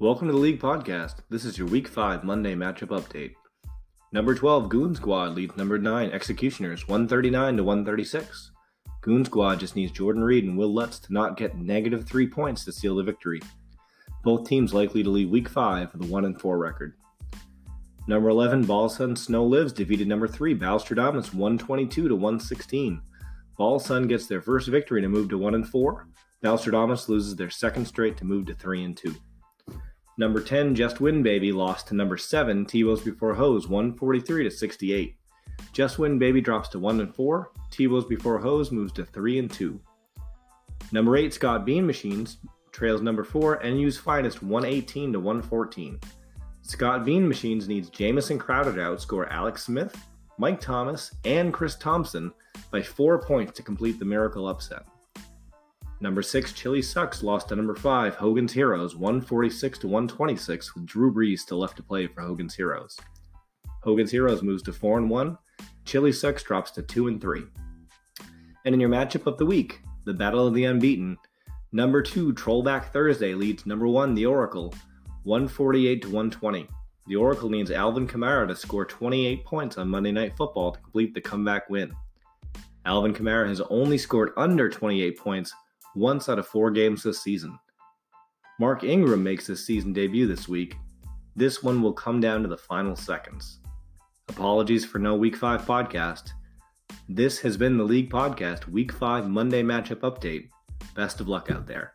Welcome to the League Podcast. This is your Week 5 Monday matchup update. Number 12, Goon Squad leads number 9, Executioners, 139 to 136. Goon Squad just needs Jordan Reed and Will Lutz to not get negative 3 points to seal the victory. Both teams likely to lead Week 5 with a 1 and 4 record. Number 11, Ballsun Snow Lives defeated number 3, Balstradamus, 122 to 116. Ballsun gets their first victory to move to 1 and 4. Balstradamus loses their second straight to move to 3 and 2. Number 10, Just Win Baby, lost to number 7, T-Bows Before Hose, 143 to 68. Just Win Baby drops to 1 and 4. T-Bows Before Hose moves to 3 and 2. Number 8, Scott Bean Machines, trails number 4, NU's Finest, 118 to 114. Scott Bean Machines needs Jamison Crowder to outscore Alex Smith, Mike Thomas, and Chris Thompson by 4 points to complete the miracle upset. Number six, Chili Sucks lost to number five, Hogan's Heroes, 146 to 126, with Drew Brees still left to play for Hogan's Heroes. Hogan's Heroes moves to four and one. Chili Sucks drops to two and three. And in your matchup of the week, the Battle of the Unbeaten, number two, Trollback Thursday leads number one, the Oracle, 148 to 120. The Oracle needs Alvin Kamara to score 28 points on Monday Night Football to complete the comeback win. Alvin Kamara has only scored under 28 points once out of four games this season. Mark Ingram makes his season debut this week. This one will come down to the final seconds. Apologies for no Week 5 podcast. This has been the League Podcast Week 5 Monday matchup update. Best of luck out there.